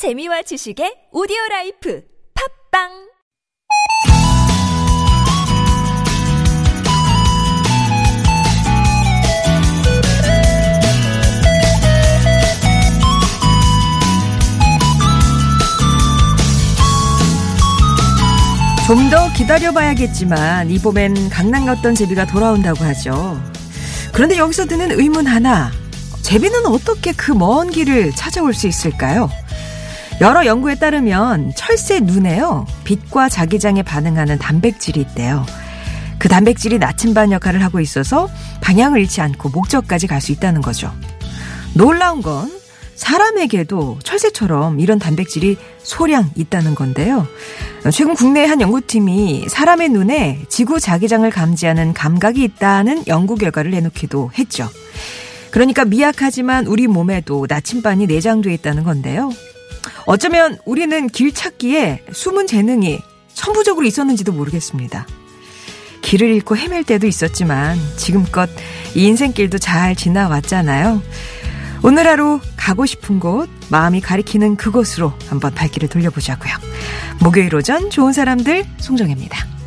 재미와 지식의 오디오 라이프 팝빵 좀 더 기다려봐야겠지만 이 봄엔 강남 갔던 제비가 돌아온다고 하죠. 그런데 여기서 드는 의문 하나. 제비는 어떻게 그 먼 길을 찾아올 수 있을까요? 여러 연구에 따르면 철새 눈에요. 빛과 자기장에 반응하는 단백질이 있대요. 그 단백질이 나침반 역할을 하고 있어서 방향을 잃지 않고 목적까지 갈 수 있다는 거죠. 놀라운 건 사람에게도 철새처럼 이런 단백질이 소량 있다는 건데요. 최근 국내 한 연구팀이 사람의 눈에 지구 자기장을 감지하는 감각이 있다는 연구 결과를 내놓기도 했죠. 그러니까 미약하지만 우리 몸에도 나침반이 내장돼 있다는 건데요. 어쩌면 우리는 길 찾기에 숨은 재능이 천부적으로 있었는지도 모르겠습니다. 길을 잃고 헤맬 때도 있었지만 지금껏 이 인생길도 잘 지나왔잖아요. 오늘 하루 가고 싶은 곳, 마음이 가리키는 그곳으로 한번 발길을 돌려보자고요. 목요일 오전 좋은 사람들 송정혜입니다.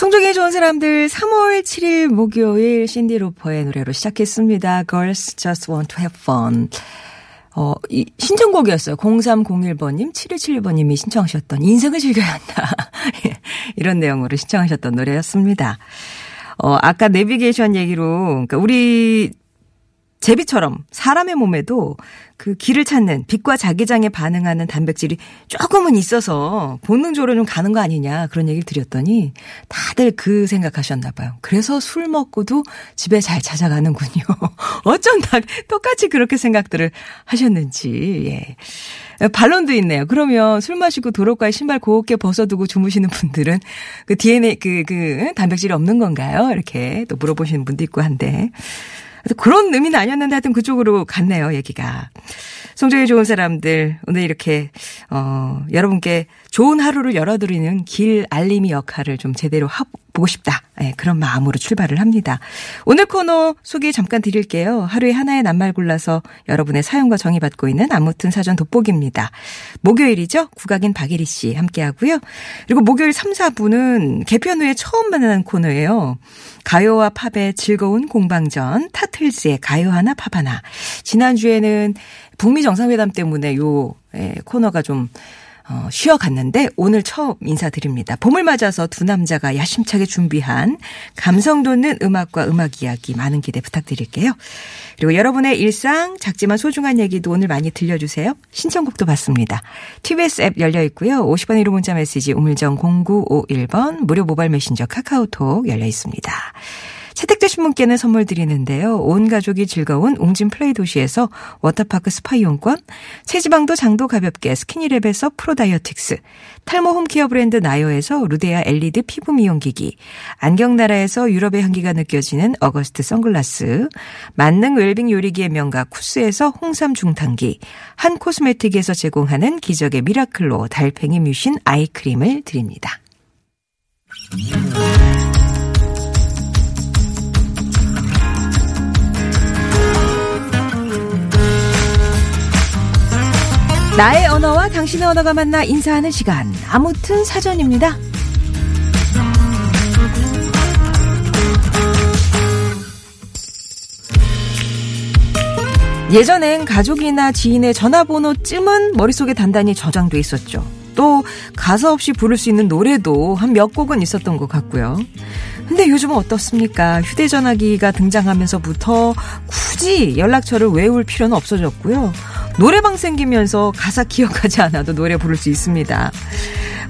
송정의 좋은 사람들 3월 7일 목요일 신디 로퍼의 노래로 시작했습니다. Girls Just Want to Have Fun. 어, 이 신청곡이었어요. 0301번님, 7171번님이 신청하셨던 인생을 즐겨야 한다. 이런 내용으로 신청하셨던 노래였습니다. 어, 아까 내비게이션 얘기로, 그러니까 우리 제비처럼 사람의 몸에도 그 길을 찾는 빛과 자기장에 반응하는 단백질이 조금은 있어서 본능적으로 좀 가는 거 아니냐 그런 얘기를 드렸더니 다들 그 생각하셨나 봐요. 그래서 술 먹고도 집에 잘 찾아가는군요. 어쩜 다 똑같이 그렇게 생각들을 하셨는지. 예. 반론도 있네요. 그러면 술 마시고 도로가에 신발 곱게 벗어두고 주무시는 분들은 그 DNA 그, 그 단백질이 없는 건가요? 이렇게 또 물어보시는 분도 있고 한데. 그런 의미는 아니었는데 하여튼 그쪽으로 갔네요, 얘기가. 성적이 좋은 사람들, 오늘 이렇게, 어, 여러분께 좋은 하루를 열어드리는 길 알림이 역할을 좀 제대로 하 보고 싶다. 네, 그런 마음으로 출발을 합니다. 오늘 코너 소개 잠깐 드릴게요. 하루에 하나의 낱말 골라서 여러분의 사연과 정의 받고 있는 아무튼 사전 돋보기입니다. 목요일이죠? 국악인 박예리 씨 함께 하고요. 그리고 목요일 3, 4부는 개편 후에 처음 만나는 코너예요. 가요와 팝의 즐거운 공방전, 타틀즈의 가요 하나 팝 하나. 지난주에는 북미 정상회담 때문에 요 예, 코너가 좀 어, 쉬어갔는데 오늘 처음 인사드립니다. 봄을 맞아서 두 남자가 야심차게 준비한 감성 돋는 음악과 음악 이야기 많은 기대 부탁드릴게요. 그리고 여러분의 일상 작지만 소중한 얘기도 오늘 많이 들려주세요. 신청곡도 받습니다. TBS 앱 열려 있고요. 50번 1호 문자 메시지 우물정 0951번 무료 모바일 메신저 카카오톡 열려 있습니다. 채택되신 분께는 선물 드리는데요. 온 가족이 즐거운 웅진 플레이 도시에서 워터파크 스파 이용권, 체지방도 장도 가볍게 스키니랩에서 프로다이어틱스, 탈모 home care 브랜드 나요에서 루데아 엘리드 피부 미용기기, 안경나라에서 유럽의 향기가 느껴지는 어거스트 선글라스, 만능 웰빙 요리기의 명가 쿠스에서 홍삼 중탕기, 한 코스메틱에서 제공하는 기적의 미라클로 달팽이 뮤신 아이크림을 드립니다. 나의 언어와 당신의 언어가 만나 인사하는 시간. 아무튼 사전입니다. 예전엔 가족이나 지인의 전화번호쯤은 머릿속에 단단히 저장돼 있었죠. 또 가사 없이 부를 수 있는 노래도 한 몇 곡은 있었던 것 같고요. 근데 요즘은 어떻습니까? 휴대전화기가 등장하면서부터 굳이 연락처를 외울 필요는 없어졌고요. 노래방 생기면서 가사 기억하지 않아도 노래 부를 수 있습니다.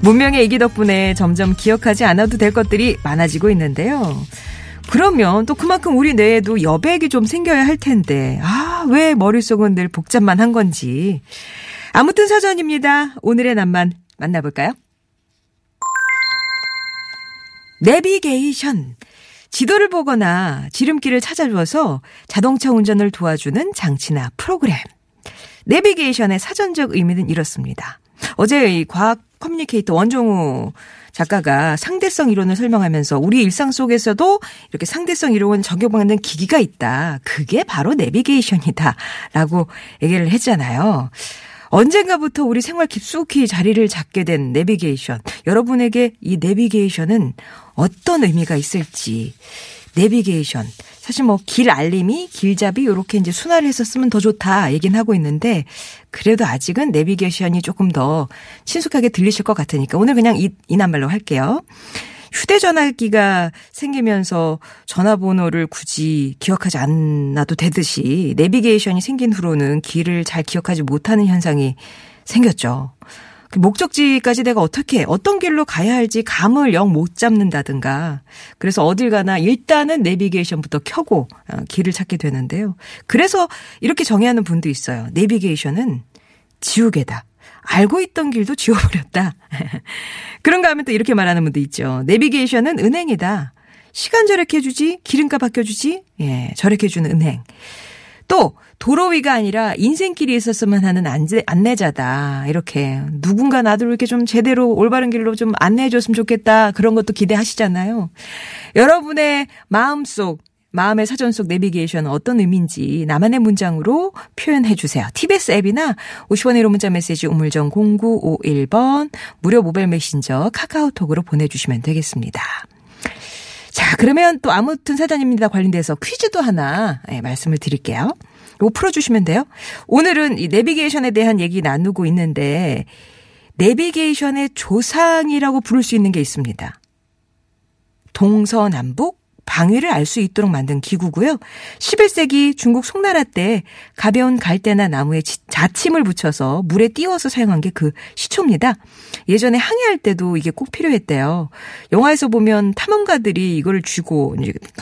문명의 이기 덕분에 점점 기억하지 않아도 될 것들이 많아지고 있는데요. 그러면 또 그만큼 우리 뇌에도 여백이 좀 생겨야 할 텐데, 아, 왜 머릿속은 늘 복잡만 한 건지. 아무튼 사전입니다. 오늘의 낭만 만나볼까요? 내비게이션. 지도를 보거나 지름길을 찾아주어서 자동차 운전을 도와주는 장치나 프로그램. 내비게이션의 사전적 의미는 이렇습니다. 어제 이 과학 커뮤니케이터 원종우 작가가 상대성 이론을 설명하면서 우리 일상 속에서도 이렇게 상대성 이론을 적용하는 기기가 있다. 그게 바로 내비게이션이다. 라고 얘기를 했잖아요. 언젠가부터 우리 생활 깊숙이 자리를 잡게 된 내비게이션. 여러분에게 이 내비게이션은 어떤 의미가 있을지. 내비게이션. 사실 뭐 길 알림이 길잡이 요렇게 이제 순화를 해서 쓰면 더 좋다 얘기는 하고 있는데 그래도 아직은 내비게이션이 조금 더 친숙하게 들리실 것 같으니까 오늘 그냥 이, 이난말로 할게요. 휴대전화기가 생기면서 전화번호를 굳이 기억하지 않아도 되듯이 내비게이션이 생긴 후로는 길을 잘 기억하지 못하는 현상이 생겼죠. 그 목적지까지 내가 어떻게 어떤 길로 가야 할지 감을 영 못 잡는다든가 그래서 어딜 가나 일단은 내비게이션부터 켜고 어, 길을 찾게 되는데요. 그래서 이렇게 정의하는 분도 있어요. 내비게이션은 지우개다. 알고 있던 길도 지워버렸다. 그런가 하면 또 이렇게 말하는 분도 있죠. 내비게이션은 은행이다. 시간 절약해주지, 기름값 아껴주지, 예, 절약해주는 은행. 또 도로 위가 아니라 인생길이 있었으면 하는 안내, 안내 자다. 이렇게 누군가 나도 이렇게 좀 제대로 올바른 길로 좀 안내해 줬으면 좋겠다. 그런 것도 기대하시잖아요. 여러분의 마음속 마음의 사전 속 내비게이션은 어떤 의미인지 나만의 문장으로 표현해 주세요. TBS 앱이나 50원의 1호 문자 메시지 우물정 0951번 무료 모바일 메신저 카카오톡으로 보내주시면 되겠습니다. 자, 그러면 또 아무튼 사단입니다 관련돼서 퀴즈도 하나 네, 말씀을 드릴게요. 이거 풀어주시면 돼요. 오늘은 이 내비게이션에 대한 얘기 나누고 있는데 내비게이션의 조상이라고 부를 수 있는 게 있습니다. 동서남북 방위를 알 수 있도록 만든 기구고요. 11세기 중국 송나라 때 가벼운 갈대나 나무에 자침을 붙여서 물에 띄워서 사용한 게 그 시초입니다. 예전에 항해할 때도 이게 꼭 필요했대요. 영화에서 보면 탐험가들이 이걸 쥐고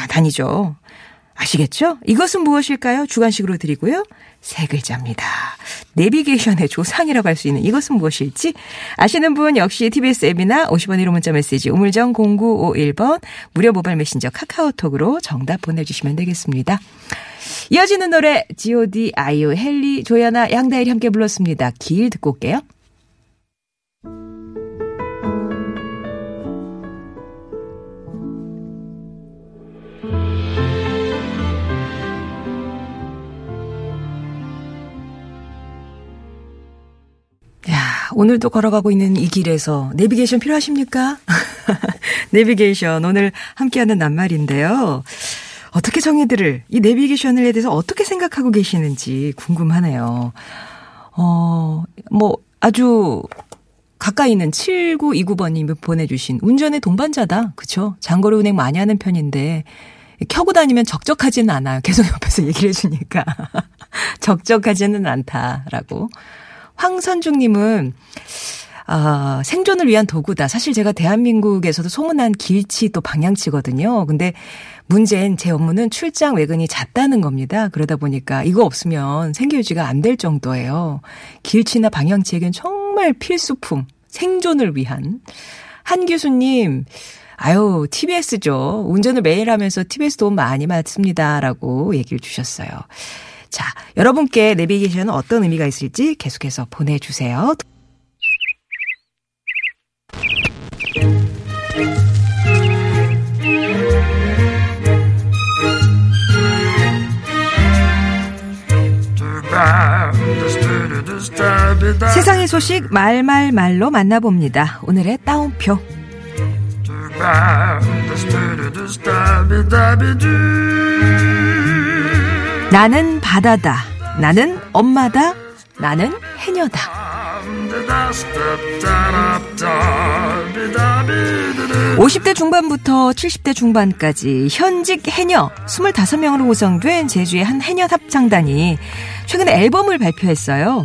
다니죠. 아시겠죠? 이것은 무엇일까요? 주관식으로 드리고요. 세 글자입니다. 내비게이션의 조상이라고 할 수 있는 이것은 무엇일지 아시는 분 역시 TBS 앱이나 50원 1호 문자 메시지 우물정 0951번 무료 모바일 메신저 카카오톡으로 정답 보내주시면 되겠습니다. 이어지는 노래 G.O.D. 아이유 헨리 조연아 양다일이 함께 불렀습니다. 길 듣고 올게요. 오늘도 걸어가고 있는 이 길에서 내비게이션 필요하십니까? 내비게이션 오늘 함께하는 낱말인데요. 어떻게 정의들을 이 내비게이션에 대해서 어떻게 생각하고 계시는지 궁금하네요. 어, 뭐 아주 가까이 있는 7929번님이 보내주신 운전의 동반자다. 그쵸? 장거리 운행 많이 하는 편인데 켜고 다니면 적적하지는 않아요. 계속 옆에서 얘기를 해주니까. 적적하지는 않다라고. 황선중님은 아, 생존을 위한 도구다. 사실 제가 대한민국에서도 소문난 길치 또 방향치거든요. 근데 문제는 제 업무는 출장 외근이 잦다는 겁니다. 그러다 보니까 이거 없으면 생계 유지가 안 될 정도예요. 길치나 방향치에겐 정말 필수품, 생존을 위한. 한 교수님, 아유, TBS죠. 운전을 매일 하면서 TBS 도움 많이 받습니다. 라고 얘기를 주셨어요. 자, 여러분께 내비게이션은 어떤 의미가 있을지 계속해서 보내주세요. 세상의 소식 말말말로 만나봅니다. 오늘의 따옴표. 나는 바다다. 나는 엄마다. 나는 해녀다. 50대 중반부터 70대 중반까지 현직 해녀 25명으로 구성된 제주의 한 해녀 합창단이 최근에 앨범을 발표했어요.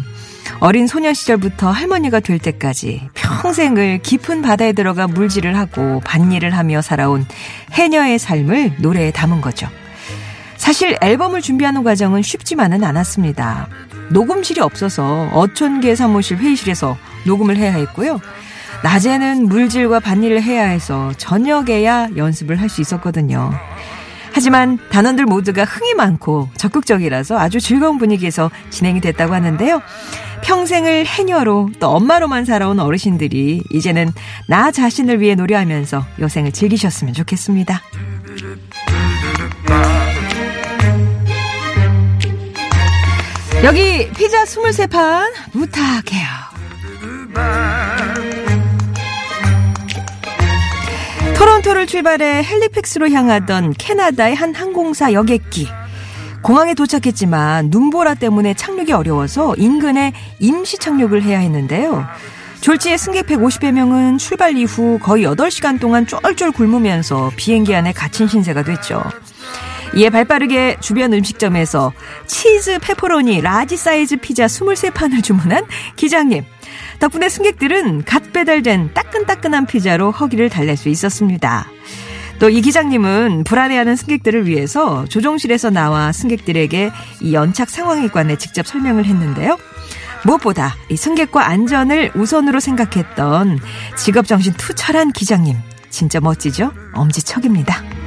어린 소년 시절부터 할머니가 될 때까지 평생을 깊은 바다에 들어가 물질을 하고 밭일을 하며 살아온 해녀의 삶을 노래에 담은 거죠. 사실 앨범을 준비하는 과정은 쉽지만은 않았습니다. 녹음실이 없어서 어촌계 사무실 회의실에서 녹음을 해야 했고요. 낮에는 물질과 밭일을 해야 해서 저녁에야 연습을 할 수 있었거든요. 하지만 단원들 모두가 흥이 많고 적극적이라서 아주 즐거운 분위기에서 진행이 됐다고 하는데요. 평생을 해녀로 또 엄마로만 살아온 어르신들이 이제는 나 자신을 위해 노래하면서 여생을 즐기셨으면 좋겠습니다. 여기 피자 23판 부탁해요. 토론토를 출발해 헬리팩스로 향하던 캐나다의 한 항공사 여객기. 공항에 도착했지만 눈보라 때문에 착륙이 어려워서 인근에 임시 착륙을 해야 했는데요. 졸지에 승객 150여 명은 출발 이후 거의 8시간 동안 쫄쫄 굶으면서 비행기 안에 갇힌 신세가 됐죠. 이에 발빠르게 주변 음식점에서 치즈 페퍼로니 라지 사이즈 피자 23판을 주문한 기장님. 덕분에 승객들은 갓 배달된 따끈따끈한 피자로 허기를 달랠 수 있었습니다. 또 이 기장님은 불안해하는 승객들을 위해서 조종실에서 나와 승객들에게 이 연착 상황에 관해 직접 설명을 했는데요. 무엇보다 이 승객과 안전을 우선으로 생각했던 직업정신 투철한 기장님. 진짜 멋지죠? 엄지척입니다.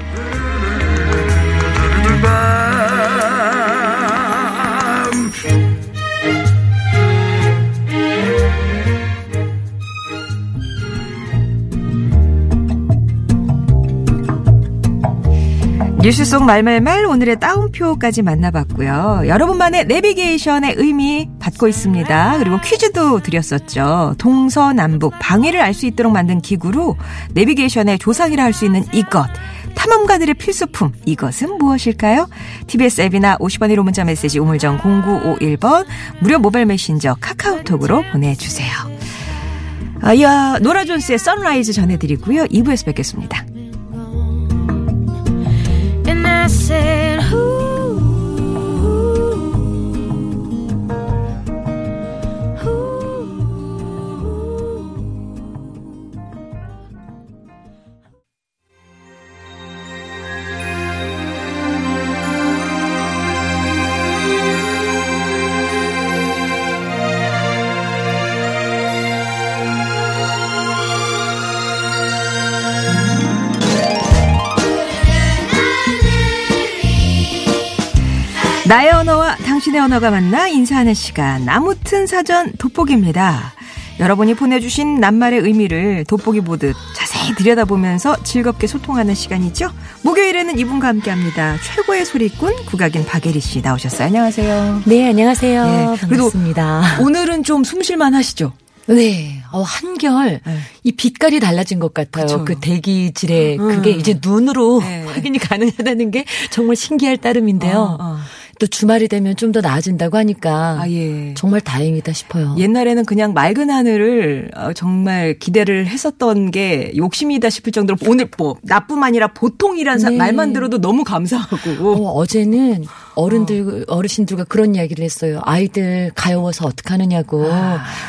뉴스 속 말말말 오늘의 따옴표까지 만나봤고요. 여러분만의 내비게이션의 의미 받고 있습니다. 그리고 퀴즈도 드렸었죠. 동서남북 방위를 알 수 있도록 만든 기구로 내비게이션의 조상이라 할 수 있는 이것. 탐험가들의 필수품 이것은 무엇일까요? TBS 앱이나 50원 1호 문자 메시지 우물정 0951번 무료 모바일 메신저 카카오톡으로 보내주세요. 아, 야, 노라 존스의 Sunrise 전해드리고요. 2부에서 뵙겠습니다. 당신의 언어가 만나 인사하는 시간 아무튼 사전 돋보기입니다. 여러분이 보내주신 낱말의 의미를 돋보기 보듯 자세히 들여다보면서 즐겁게 소통하는 시간이죠. 목요일에는 이분과 함께합니다. 최고의 소리꾼 국악인 박예리 씨 나오셨어요. 안녕하세요. 네, 안녕하세요. 네, 반갑습니다. 오늘은 좀 숨쉴만 하시죠? 네, 어, 한결 네. 이 빛깔이 달라진 것 같아요. 그쵸. 그 대기질에 음. 그게 이제 눈으로 네. 확인이 가능하다는 게 정말 신기할 따름인데요. 어, 어. 또 주말이 되면 좀 더 나아진다고 하니까 아, 예. 정말 다행이다 싶어요. 옛날에는 그냥 맑은 하늘을 어, 정말 기대를 했었던 게 욕심이다 싶을 정도로 오늘 뭐 나뿐 아니라 보통이란 사- 네. 말만 들어도 너무 감사하고 어, 어제는 어른들 어 르신들과 그런 이야기를 했어요. 아이들 가여워서 어떡 하느냐고.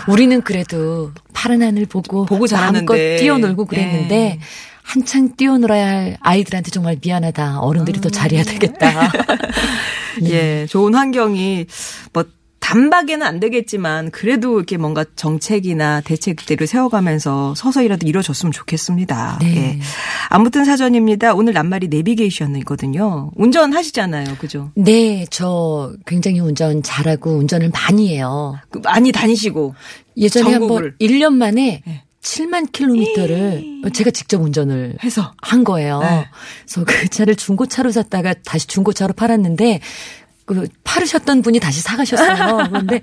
우리는 그래도 파란 하늘 보고 보고. 마음껏 뛰어놀고 그랬는데 네. 한창 뛰어놀아야 할 아이들한테 정말 미안하다. 어른들이 더 잘해야 되겠다. 예, 좋은 환경이 뭐 단박에는 안 되겠지만 그래도 이렇게 뭔가 정책이나 대책들을 세워가면서 서서히라도 이루어졌으면 좋겠습니다. 네. 예. 아무튼 사전입니다. 오늘 낱말이 내비게이션이거든요. 운전하시잖아요. 그죠? 네, 저 굉장히 운전 잘하고 운전을 많이 해요. 그 많이 다니시고 예전에. 한번 1년 만에 네. 7만 킬로미터를 제가 직접 운전을 해서 한 거예요. 네. 그래서 그 차를 중고차로 샀다가 다시 중고차로 팔았는데 그 팔으셨던 분이 다시 사가셨어요. 그런데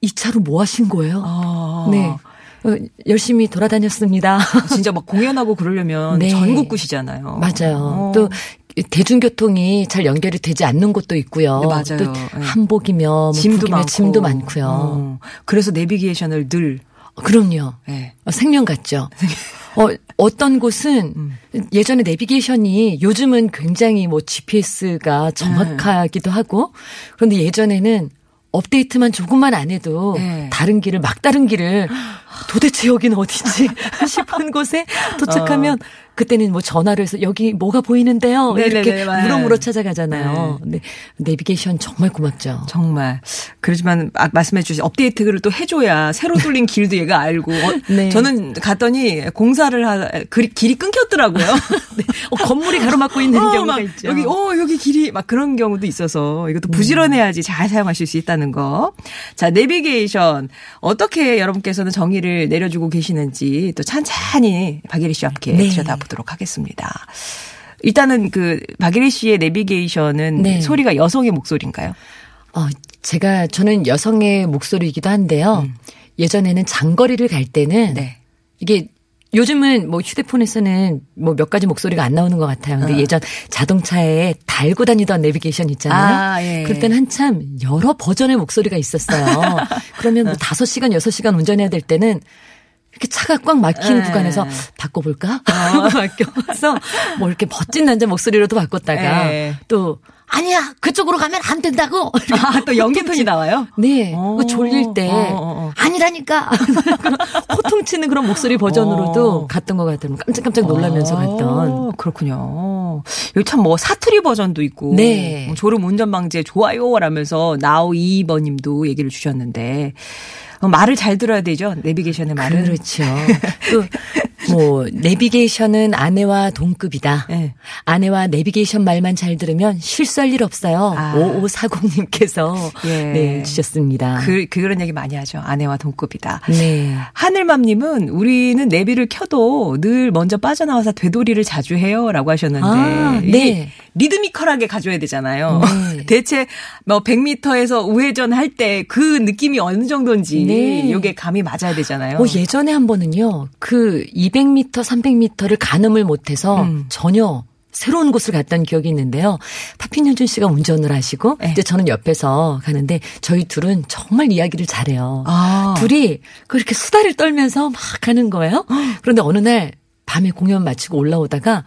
이 차로 뭐 하신 거예요? 아, 네. 어, 열심히 돌아다녔습니다. 진짜 막 공연하고 그러려면 네. 전국구시잖아요. 맞아요. 어. 또 대중교통이 잘 연결이 되지 않는 곳도 있고요. 네, 맞아요. 또 네. 한복이며 뭐 짐도 북이며 많고 짐도 많고요. 어. 그래서 내비게이션을 늘 그럼요. 예. 어, 생명 같죠. 어, 어떤 곳은 음. 예전에 내비게이션이 요즘은 굉장히 뭐 GPS가 정확하기도 네. 하고 그런데 예전에는 업데이트만 조금만 안 해도 네. 다른 길을 막다른 길을 도대체 여기는 어디지 싶은 곳에 도착하면 그때는 뭐 전화를 해서 여기 뭐가 보이는데요 어. 네네네, 이렇게 맞아요. 물어 물어 찾아가잖아요. 근데 내비게이션 정말 고맙죠. 정말. 그렇지만 아, 말씀해 주신 업데이트를 또 해줘야 새로 뚫린 길도 얘가 알고. 어, 네. 저는 갔더니 공사를 하, 그, 길이 끊겼더라고요. 네. 어, 건물이 가로막고 있는 어, 경우가 막 있죠. 여기, 어, 여기 길이 막 그런 경우도 있어서 이것도 부지런해야지 잘 사용하실 수 있다는 거. 자, 내비게이션. 어떻게 여러분께서는 정의 를 내려주고 계시는지 또 찬찬히 박예리 씨와 함께 네. 들여다보도록 하겠습니다. 일단은 그 박예리 씨의 내비게이션은 네. 소리가 여성의 목소리인가요? 어, 제가 저는 여성의 목소리이기도 한데요. 예전에는 장거리를 갈 때는 음. 네. 이게 요즘은 뭐 휴대폰에서는 뭐 몇 가지 목소리가 안 나오는 것 같아요. 근데 예전 자동차에 달고 다니던 내비게이션 있잖아요. 아, 예. 그럴 때는 한참 여러 버전의 목소리가 있었어요. 그러면 뭐 5시간, 6시간 운전해야 될 때는 이렇게 차가 꽉 막힌 예. 구간에서 바꿔볼까? 하고 바뀌어서 뭐 이렇게 멋진 남자 목소리로도 바꿨다가 예. 또 아니야 그쪽으로 가면 안 된다고 아, 또 연기톤이 나와요? 네, 어. 그 졸릴 때 어, 어, 어. 아니라니까 호통치는 그런 목소리 버전으로도 어. 갔던 것 같아요. 깜짝깜짝 놀라면서 갔던. 어, 그렇군요. 여기 참 뭐 사투리 버전도 있고. 네. 뭐 졸음 운전 방지에 좋아요 라면서 나우 2번 님도 얘기를 주셨는데. 어, 말을 잘 들어야 되죠. 내비게이션의 말은. 그렇죠. 또 뭐 내비게이션은 아내와 동급이다. 네. 아내와 내비게이션 말만 잘 들으면 실수할 일 없어요. 아. 5540님께서 예. 네 주셨습니다. 그, 그런 얘기 많이 하죠. 아내와 동급이다. 네. 하늘맘님은 우리는 내비를 켜도 늘 먼저 빠져나와서 되돌이를 자주 해요. 라고 하셨는데. 아, 네. 리드미컬하게 가져야 되잖아요. 네. 대체 뭐 100m에서 우회전 할 때 그 느낌이 어느 정도인지. 네. 이게 감이 맞아야 되잖아요. 어, 예전에 한 번은요, 그 200m, 300m를 가늠을 못해서 음. 전혀 새로운 곳을 갔던 기억이 있는데요. 파핀현준 씨가 운전을 하시고, 네. 이제 저는 옆에서 가는데, 저희 둘은 정말 이야기를 잘해요. 아. 둘이 그렇게 수다를 떨면서 막 가는 거예요. 그런데 어느 날 밤에 공연 마치고 올라오다가,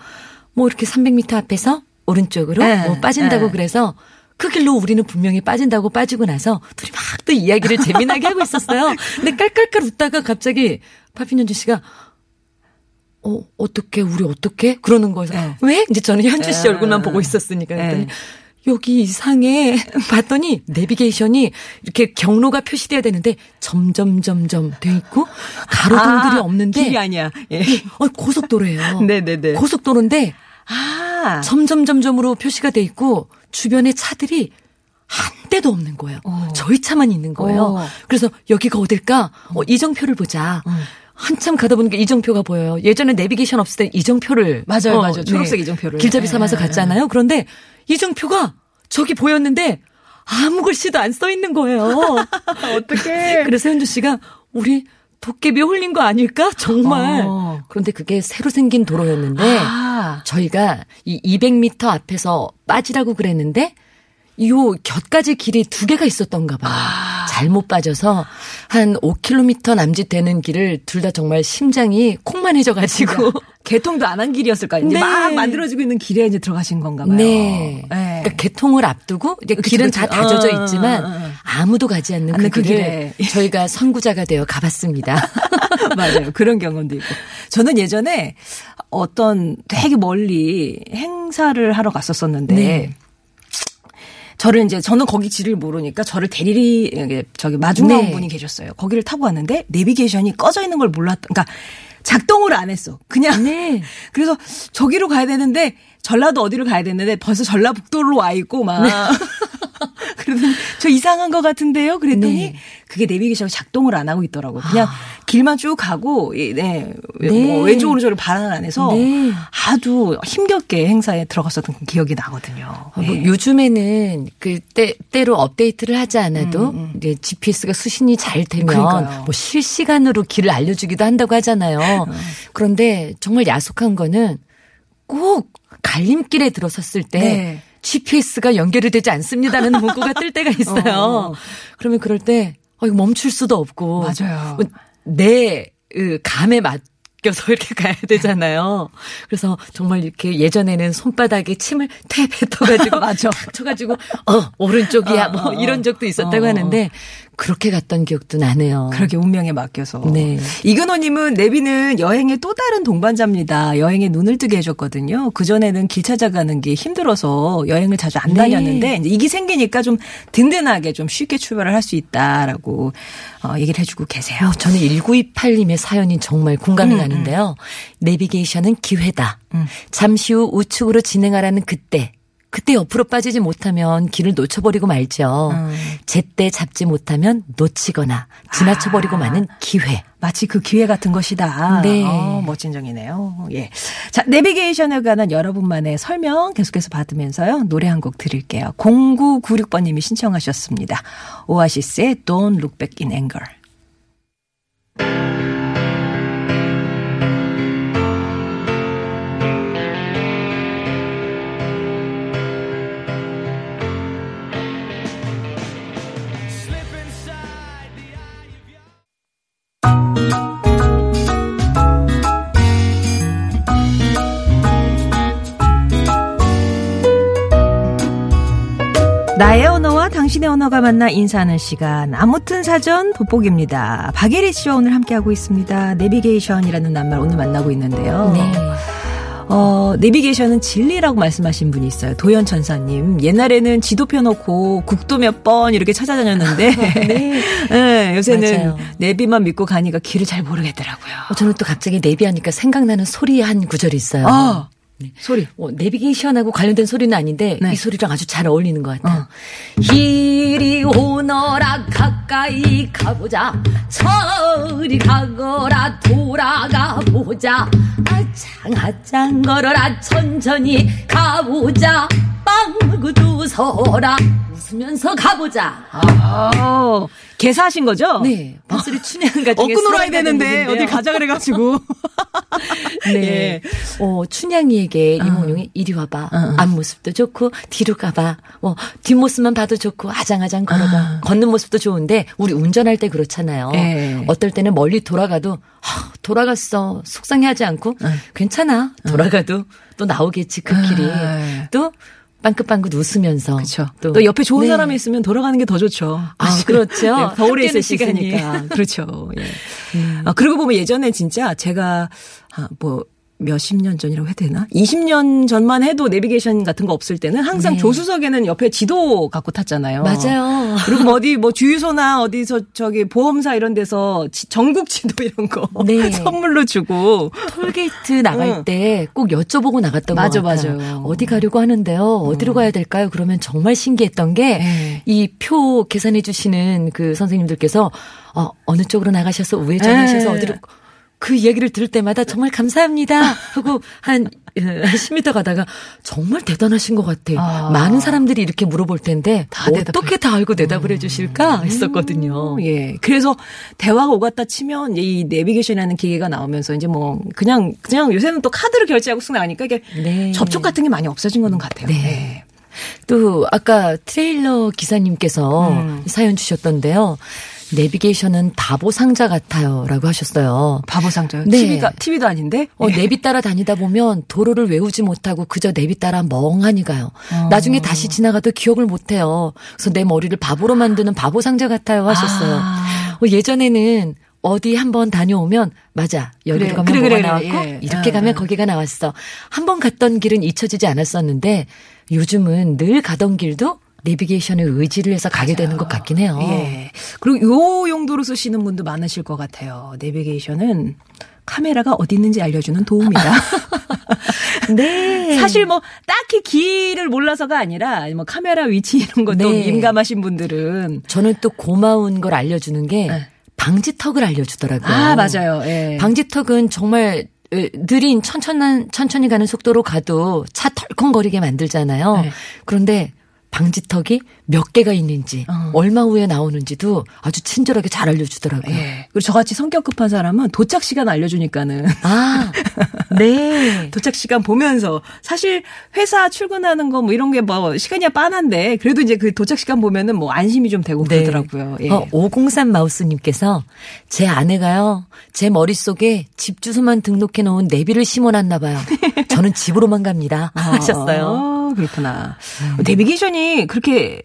뭐 이렇게 300m 앞에서 오른쪽으로 네. 뭐 빠진다고 네. 그래서, 그 길로 우리는 분명히 빠진다고 빠지고 나서 둘이 막 또 이야기를 재미나게 하고 있었어요. 근데 깔깔깔 웃다가 갑자기 파핀현준 씨가 어, 어떻게, 우리 어떻게? 그러는 거예요. 네. 왜? 이제 저는 현주 씨 네. 얼굴만 보고 있었으니까. 그랬더니 네. 여기 이상해. 봤더니 내비게이션이 이렇게 경로가 표시돼야 되는데 점점 점점 돼 있고 가로등들이 아, 없는데 길이 아니야. 예. 어, 고속도로예요. 네네네. 고속도로인데 아. 점점 점점으로 표시가 돼 있고 주변에 차들이 한 대도 없는 거예요. 어. 저희 차만 있는 거예요. 어. 그래서 여기가 어딜까? 어, 이정표를 보자. 한참 가다 보니까 이정표가 보여요. 예전에 내비게이션 없을 때 이정표를 맞아요, 어, 맞아요. 초록색 이정표를. 길잡이 예, 삼아서 예, 갔잖아요. 그런데 이정표가 저기 보였는데 아무 글씨도 안 써 있는 거예요. 어떡해. 그래서 현주 씨가 우리 도깨비에 홀린 거 아닐까? 정말. 어. 그런데 그게 새로 생긴 도로였는데 아. 저희가 이 200m 앞에서 빠지라고 그랬는데 요 곁가지 길이 두 개가 있었던가 봐요. 아. 잘못 빠져서 한 5km 남짓 되는 길을 둘 다 정말 심장이 콩만 해져가지고. 개통도 안 한 길이었을 거 아니에요. 이제 네. 막 만들어지고 있는 길에 이제 들어가신 건가 봐요. 네. 네. 그러니까 개통을 앞두고 이제 그치, 길은 그치. 다 다져져 어, 있지만 어, 어, 어. 아무도 가지 않는 않는 그 그 길에. 저희가 선구자가 되어 가봤습니다. 맞아요. 그런 경험도 있고. 저는 예전에 어떤 되게 멀리 행사를 하러 갔었었는데 네. 저를 이제 저는 거기 지를 모르니까 저를 대리리 저기 마중 나온 네. 분이 계셨어요. 거기를 타고 왔는데 내비게이션이 꺼져 있는 걸 몰랐. 그러니까 작동을 안 했어. 그냥 네. 그래서 저기로 가야 되는데 전라도 어디로 가야 되는데 벌써 전라북도로 와 있고 막. 그러더니 저 이상한 것 같은데요. 그랬더니 네. 그게 내비게이션이 작동을 안 하고 있더라고. 요 그냥 길만 쭉 가고 이, 네. 네. 뭐 왼쪽으로 저를 반환을 안 해서 네. 아주 힘겹게 행사에 들어갔었던 기억이 나거든요. 어, 뭐 네. 요즘에는 그 때, 때로 업데이트를 하지 않아도 이제 GPS가 수신이 잘 되면 음, 그러니까요. 뭐 실시간으로 길을 알려주기도 한다고 하잖아요. 그런데 정말 야속한 거는 꼭 갈림길에 들어섰을 때 네. GPS가 연결이 되지 않습니다라는 문구가 뜰 때가 있어요. 어. 그러면 그럴 때 어, 이거 멈출 수도 없고 맞아요. 내 으, 감에 맡겨서 이렇게 가야 되잖아요. 그래서 정말 이렇게 예전에는 손바닥에 침을 태 뱉어가지고 맞아. 탁 쳐가지고 어 오른쪽이야 어, 뭐 어, 이런 적도 있었다고 어. 하는데 그렇게 갔던 기억도 나네요. 그렇게 운명에 맡겨서. 네. 이근호님은 내비는 여행의 또 다른 동반자입니다. 여행에 눈을 뜨게 해줬거든요. 그전에는 길 찾아가는 게 힘들어서 여행을 자주 안 네. 다녔는데, 이게 생기니까 좀 든든하게 좀 쉽게 출발을 할 수 있다라고, 어, 얘기를 해주고 계세요. 어, 저는 1928님의 사연이 정말 공감이 음, 가는데요. 내비게이션은 기회다. 음. 잠시 후 우측으로 진행하라는 그때. 그때 옆으로 빠지지 못하면 길을 놓쳐버리고 말죠. 음. 제때 잡지 못하면 놓치거나 지나쳐버리고 아. 마는 기회. 마치 그 기회 같은 것이다. 네. 어, 멋진 정이네요. 예. 자, 내비게이션에 관한 여러분만의 설명 계속해서 받으면서요. 노래 한곡 드릴게요. 0996번님이 신청하셨습니다. 오아시스의 Don't Look Back in Anger. 나의 언어와 당신의 언어가 만나 인사하는 시간. 아무튼 사전 돋보기입니다. 박예리 씨와 오늘 함께하고 있습니다. 내비게이션이라는 낱말 오늘 만나고 있는데요. 네. 어, 내비게이션은 진리라고 말씀하신 분이 있어요. 도현 천사님. 옛날에는 지도 펴놓고 국도 몇 번 이렇게 찾아다녔는데. 네. 네, 요새는 맞아요. 내비만 믿고 가니까 길을 잘 모르겠더라고요. 어, 저는 또 갑자기 내비하니까 생각나는 소리 한 구절이 있어요. 아, 소리. 어, 내비게이션하고 관련된 소리는 아닌데 네. 이 소리랑 아주 잘 어울리는 것 같아요. 어. 이리 오너라 가까이 가보자 저리 가거라 돌아가 보자 아짱 아짱 걸어라 천천히 가보자 빵구 두서라 웃으면서 가보자. 어, 개사하신 거죠? 네, 박수리 춘향 가중에 얻고 놀아야 되는데. 어디 가자 그래가지고. 네. 예. 어, 춘향이에게 이몽룡이 이리 와봐. 어. 앞모습도 좋고, 뒤로 가봐. 뭐, 뒷모습만 봐도 좋고, 아장아장 걸어봐. 걷는 모습도 좋은데, 우리 운전할 때 그렇잖아요. 예. 어떨 때는 멀리 돌아가도, 하, 돌아갔어. 속상해하지 않고, 괜찮아. 돌아가도 또 나오겠지, 그 길이. 아. 또, 빵긋빵긋 웃으면서. 그렇죠. 또, 옆에 좋은 네. 사람이 있으면 돌아가는 게 더 좋죠. 아, 그렇죠. 네, 겨울에 있을 함께하는 수 시간이. 있으니까. 그렇죠. 예. 아, 그러고 보면 예전에 진짜 제가 아, 뭐 몇십 년 전이라고 해야 되나? 20년 전만 해도 내비게이션 같은 거 없을 때는 항상 네. 조수석에는 옆에 지도 갖고 탔잖아요. 맞아요. 그리고 뭐 어디 뭐 주유소나 어디서 저기 보험사 이런 데서 지- 전국 지도 이런 거 네. 선물로 주고 톨게이트 나갈 응. 때꼭 여쭤보고 나갔던 맞아, 것 같아요. 맞아요. 어디 가려고 하는데요. 어디로 가야 될까요? 그러면 정말 신기했던 게 네. 이표 계산해 주시는 그 선생님들께서 어, 어느 쪽으로 나가셔서 우회전하셔서 네. 어디로 그 이야기를 들을 때마다 정말 감사합니다 하고 한 어, 10m 가다가 정말 대단하신 것 같아. 아. 많은 사람들이 이렇게 물어볼 텐데 다 대답해. 어떻게 다 알고 대답을 해주실까 했었거든요. 예. 그래서 대화가 오갔다 치면 이 내비게이션이라는 기계가 나오면서 이제 뭐 그냥 그냥 요새는 또 카드로 결제하고 쓱 나가니까 이게 네. 접촉 같은 게 많이 없어진 거는 같아요. 네. 또 아까 트레일러 기사님께서 음. 사연 주셨던데요. 내비게이션은 바보 상자 같아요라고 하셨어요. 바보 상자요. 네. TV가 TV도 아닌데. 어, 예. 내비 따라 다니다 보면 도로를 외우지 못하고 그저 내비 따라 멍하니 가요. 어. 나중에 다시 지나가도 기억을 못 해요. 그래서 내 머리를 바보로 만드는 바보 상자 같아요 하셨어요. 아. 어, 예전에는 어디 한번 다녀오면 맞아 여기로 그래, 가면 그래, 뭐가 그래, 나왔고 예. 이렇게 아, 가면 아. 거기가 나왔어. 한번 갔던 길은 잊혀지지 않았었는데 요즘은 늘 가던 길도 내비게이션에 의지를 해서 가게 되는 것 같긴 해요. 예. 그리고 요 용도로 쓰시는 분도 많으실 것 같아요. 내비게이션은 카메라가 어디 있는지 알려주는 도움이다. 네. 사실 뭐 딱히 길을 몰라서가 아니라 뭐 카메라 위치 이런 것도 네. 민감하신 분들은 저는 또 고마운 걸 알려주는 게 네. 방지턱을 알려주더라고요. 아 맞아요. 예. 방지턱은 정말 으, 느린 천천한 천천히 가는 속도로 가도 차 덜컹거리게 만들잖아요. 네. 그런데 방지턱이 몇 개가 있는지, 어. 얼마 후에 나오는지도 아주 친절하게 잘 알려주더라고요. 예. 그리고 저같이 성격 급한 사람은 도착 시간 알려주니까는 아, 네. 도착 시간 보면서 사실 회사 출근하는 거 뭐 이런 게 뭐 시간이야 빤한데 그래도 이제 그 도착 시간 보면은 뭐 안심이 좀 되고 그러더라고요. 예. 어, 503 마우스님께서 제 아내가요, 제 머릿속에 집 주소만 등록해 놓은 내비를 심어놨나 봐요. 저는 집으로만 갑니다. 하셨어요. 아, 그렇구나. 내비게이션이 그렇게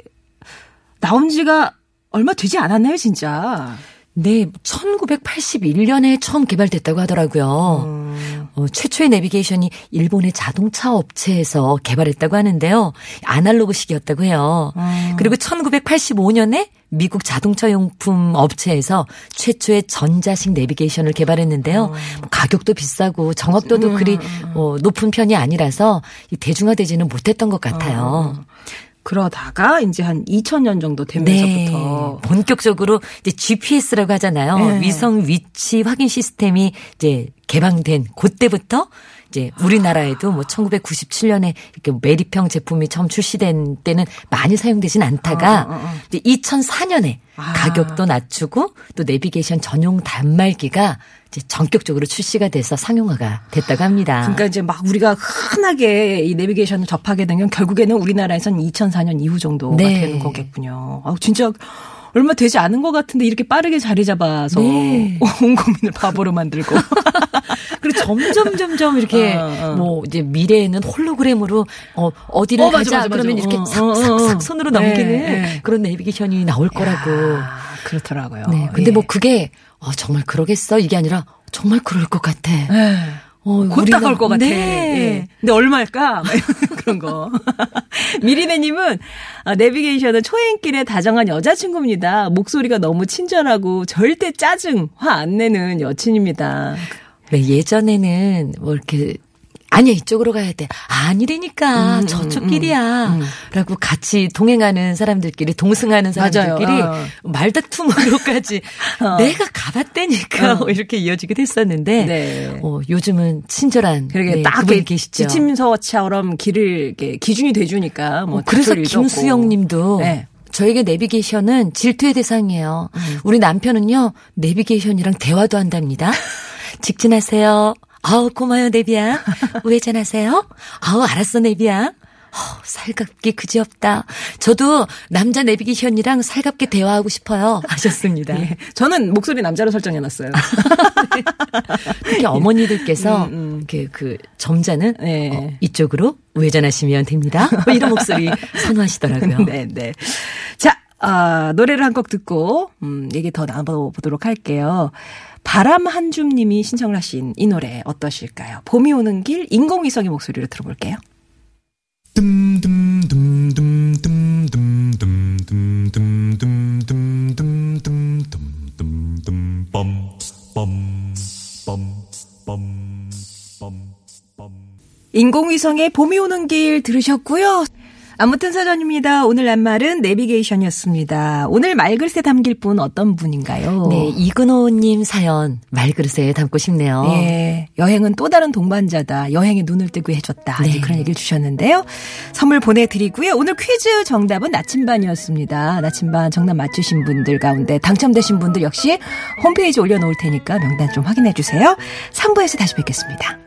나온 지가 얼마 되지 않았나요, 진짜? 네, 1981년에 처음 개발됐다고 하더라고요. 음. 어, 최초의 내비게이션이 일본의 자동차 업체에서 개발했다고 하는데요. 아날로그식이었다고 해요. 음. 그리고 1985년에 미국 자동차 용품 업체에서 최초의 전자식 내비게이션을 개발했는데요. 뭐 가격도 비싸고 정확도도 그리 어, 높은 편이 아니라서 이 대중화되지는 못했던 것 같아요. 그러다가 이제 한 2000년 정도 되면서부터 네. 본격적으로 이제 GPS라고 하잖아요. 네. 위성 위치 확인 시스템이 이제 개방된 그때부터 이제 우리나라에도 뭐 1997년에 이렇게 메리평 제품이 처음 출시된 때는 많이 사용되진 않다가 어, 어, 어. 이제 2004년에 아. 가격도 낮추고 또 내비게이션 전용 단말기가 이제 전격적으로 출시가 돼서 상용화가 됐다고 합니다. 그러니까 이제 막 우리가 흔하게 이 내비게이션을 접하게 된건 결국에는 우리나라에선 2004년 이후 정도가 네. 되는 거겠군요. 아, 진짜 얼마 되지 않은 것 같은데 이렇게 빠르게 자리 잡아서 네. 온 국민을 바보로 만들고. 점점 점점 이렇게 어, 어. 뭐 이제 미래에는 홀로그램으로 어 어디를 어, 맞아, 가자 맞아, 맞아. 그러면 이렇게 어, 어, 싹싹싹 어. 손으로 네, 넘기는 네. 그런 내비게이션이 나올 거라고. 아, 그렇더라고요. 네. 근데 예. 뭐 그게 어 정말 그러겠어 이게 아니라 정말 그럴 것 같아. 예. 어, 곧 우리나라- 다가올 것 같아. 네. 예. 근데 얼마일까? 그런 거. 미리네님은 아, 내비게이션은 초행길에 다정한 여자친구입니다. 목소리가 너무 친절하고 절대 짜증, 화 안 내는 여친입니다. 네, 예전에는 뭐 이렇게 아니야 이쪽으로 가야 돼 아니라니까 음, 저쪽 음, 길이야 음. 라고 같이 동행하는 사람들끼리 동승하는 사람들끼리. 어. 말다툼으로까지 내가 가봤다니까 뭐 이렇게 이어지게 됐었는데 네. 어, 요즘은 친절한 그러게 네, 딱 계시죠 지침서처럼 길을 기준이 돼주니까 뭐 어, 그래서. 김수영님도 네. 저에게 내비게이션은 질투의 대상이에요. 음. 우리 남편은요 내비게이션이랑 대화도 한답니다. 직진하세요. 아우 고마워요 내비야. 우회전하세요. 아우 알았어 내비야. 어, 살갑게 그지없다. 저도 남자 내비게이션이랑 살갑게 대화하고 싶어요. 하셨습니다. 예. 저는 목소리 남자로 설정해놨어요. 특히 어머니들께서 음, 음. 그, 그 점자는 네. 어, 이쪽으로 우회전하시면 됩니다. 뭐 이런 목소리 선호하시더라고요. 네, 네. 자, 아, 노래를 한 곡 듣고, 음, 얘기 더 나눠보도록 할게요. 바람 한 줌님이 신청을 하신 이 노래 어떠실까요? 봄이 오는 길 인공위성의 목소리로 들어볼게요. 인공위성의 봄이 오는 길 들으셨고요. 아무튼 사전입니다. 오늘 낱말은 내비게이션이었습니다. 오늘 말글새 담길 분 어떤 분인가요? 네, 이근호님 사연 말그릇에 담고 싶네요. 예, 여행은 또 다른 동반자다. 여행에 눈을 뜨고 해줬다. 네. 그런 얘기를 주셨는데요. 선물 보내드리고요. 오늘 퀴즈 정답은 나침반이었습니다. 나침반 정답 맞추신 분들 가운데 당첨되신 분들 역시 홈페이지 올려놓을 테니까 명단 좀 확인해 주세요. 3부에서 다시 뵙겠습니다.